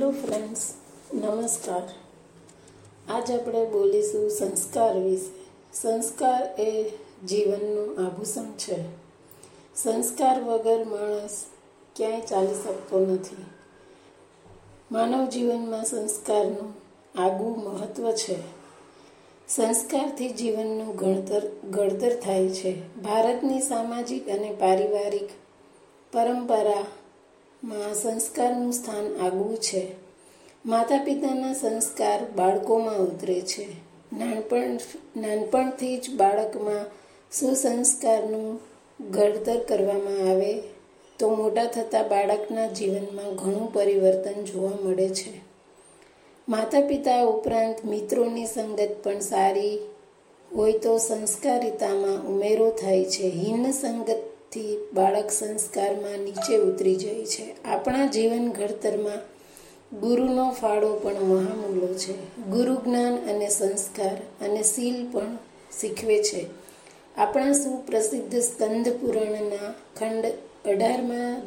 Hello friends નમસ્કાર આજ આપણે બોલીશું સંસ્કાર વિશે. સંસ્કાર એ જીવનનું આભૂષણ છે. સંસ્કાર વગર માણસ ક્યાંય ચાલી શકતો નથી. માનવ જીવનમાં સંસ્કારનું આગવું મહત્ત્વ છે. સંસ્કારથી જીવનનું ઘડતર ઘડતર થાય છે. ભારતની સામાજિક અને પારિવારિક પરંપરામાં સંસ્કારનું સ્થાન આગવું છે. માતા પિતાના સંસ્કાર બાળકોમાં ઉતરે છે. નાનપણ, નાનપણથી જ બાળકમાં સુસંસ્કારનું ઘડતર કરવામાં આવે તો મોટા થતાં બાળકના જીવનમાં ઘણું પરિવર્તન જોવા મળે છે. માતા પિતા ઉપરાંત મિત્રોની સંગત પણ સારી હોય તો સંસ્કારિતામાં ઉમેરો થાય છે. હિન્ન સંગતથી બાળક સંસ્કારમાં નીચે ઉતરી જાય છે. આપણા જીવન ઘડતરમાં ગુરુનો ફાળો પણ મહામૂલો છે. ગુરુ જ્ઞાન અને સંસ્કાર અને શીલ પણ શીખવે છે. આપણા સુપ્રસિદ્ધ સ્કંદ પુરાણના ખંડ અઢારમાં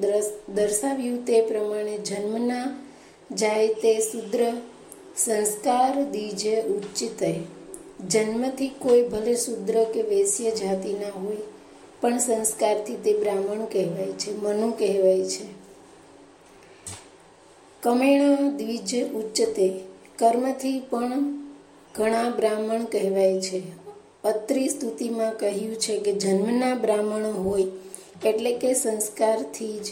દર્શાવ્યું તે પ્રમાણે જન્મના જાય તે શુદ્ર સંસ્કાર દીજે ઉચ્ચિતય. જન્મથી કોઈ ભલે શુદ્ર કે વેશ્ય જાતિના હોય પણ સંસ્કારથી તે બ્રાહ્મણ કહેવાય છે, મનુ કહેવાય છે. કમેણ દ્વિજ ઉચ્ચતે, કર્મથી પણ ઘણા બ્રાહ્મણ કહેવાય છે. અત્રિ સ્તુતિમાં કહ્યું છે કે જન્મના બ્રાહ્મણ હોય એટલે કે સંસ્કારથી જ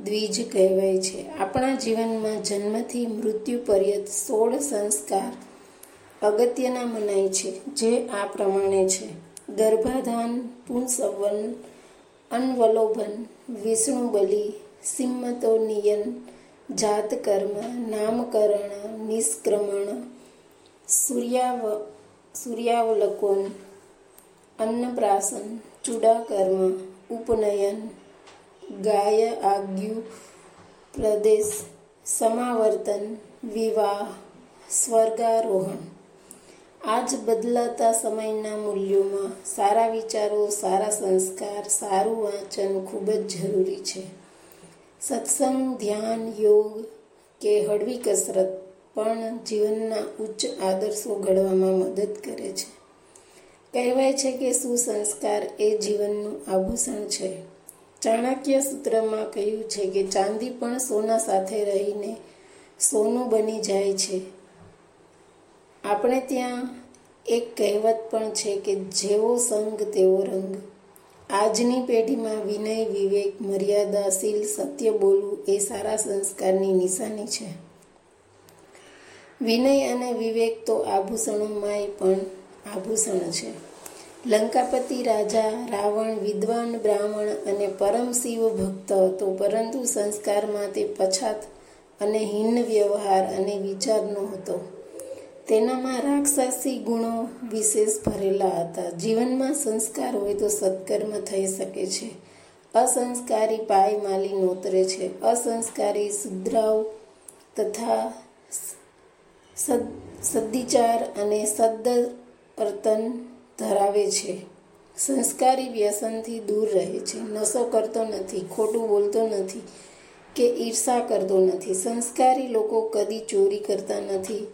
દ્વિજ કહેવાય છે. આપણા જીવનમાં જન્મથી મૃત્યુ પર્યંત સોળ સંસ્કાર અગત્યના મનાય છે, જે આ પ્રમાણે છે. ગર્ભાધાન પુંસવન અન્વલોભન વિષ્ણુ બલિ સિમ્મતો નિયન જાતકર્મ, નામકરણ, નિષ્ક્રમણ, સૂર્યાવ, સૂર્યાવલોકન અન્નપ્રાસન ચૂડાકર્મ, ઉપનયન, ગાય આજ્ઞુ, પ્રદેશ, સમાવર્તન, વિવાહ, સ્વર્ગારોહણ. આજ બદલાતા સમયના મૂલ્યોમાં સારા વિચારો, સારા સંસ્કાર, સારું વાંચન ખૂબ જ જરૂરી છે. સત્સંગ, ધ્યાન, યોગ કે હળવી કસરત પણ જીવનના ઉચ્ચ આદર્શો ઘડવામાં મદદ કરે છે. કહેવાય છે કે સુસંસ્કાર એ જીવનનું આભૂષણ છે. ચાણક્ય સૂત્રમાં કહ્યું છે કે ચાંદી પણ સોના સાથે રહીને સોનું બની જાય છે. આપણે ત્યાં એક કહેવત પણ છે કે જેવો સંગ તેવો રંગ. આજની પેઢીમાં વિનય, વિવેક મર્યાદાશીલ સત્ય બોલવું એ સારા સંસ્કારની નિશાની છે. વિનય અને વિવેક તો આભૂષણોમાંય પણ આભૂષણ છે. લંકાપતિ રાજા, રાવણ, વિદ્વાન, બ્રાહ્મણ અને પરમ શિવ ભક્ત હતો, પરંતુ સંસ્કારમાં તે પછાત અને હિન વ્યવહાર અને વિચારનો હતો તેનામાં રાક્ષસી ગુણો વિશેષ ભરેલા હતા. જીવનમાં સંસ્કાર હોય તો સત્કર્મ થઈ શકે છે. અસંસ્કારી પાય માલી નોતરે છે. અસંસ્કારી સુદ્રાવ તથા સદ્દિચાર અને સદ્દ વર્તન ધરાવે છે. સંસ્કારી વ્યસનથી દૂર રહે છે. નશો કરતો નથી, ખોટું બોલતો નથી કે ઈર્ષા કરતો નથી. સંસ્કારી લોકો કદી ચોરી કરતા નથી.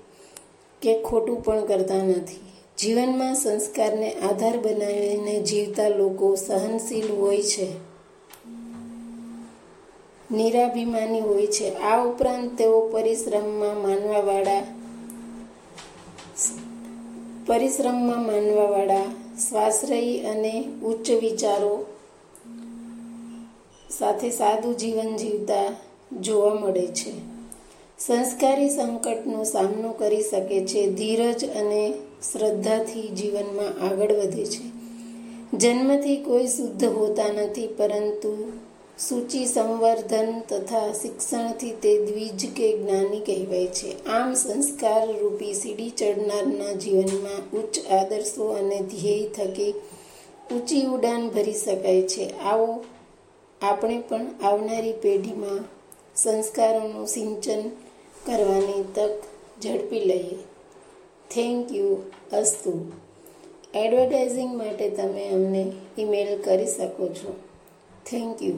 કે ખોટું પણ કરતા નથી. જીવનમાં સંસ્કારને આધાર બનાવીને જીવતા લોકો સહનશીલ હોય છે. નિરાભિમાની હોય છે. આ ઉપરાંત તેઓ પરિશ્રમમાં માનવાવાળા પરિશ્રમમાં માનવાવાળા, સ્વાશ્રયી અને ઉચ્ચ વિચારો સાથે સાદું જીવન જીવતા જોવા મળે છે. સંસ્કારી સંકટનો સામનો કરી શકે છે. ધીરજ અને શ્રદ્ધાથી જીવનમાં આગળ વધે છે. જન્મથી કોઈ શુદ્ધ હોતા નથી, પરંતુ સૂચિ સંવર્ધન તથા શિક્ષણથી તે દ્વિજ કે જ્ઞાની કહેવાય છે. આમ સંસ્કાર રૂપી સીડી ચડનારના જીવનમાં ઉચ્ચ આદર્શો અને ધ્યેય થકી ઊંચી ઉડાન ભરી શકાય છે. આવો આપણે પણ આવનારી પેઢીમાં સંસ્કારોનું સિંચન કરવાની તક ઝડપી લઈએ. થેન્ક યુ અસ્તુ. એડવર્ટાઇઝિંગ માટે તમે અમને ઈમેલ કરી શકો છો. Thank you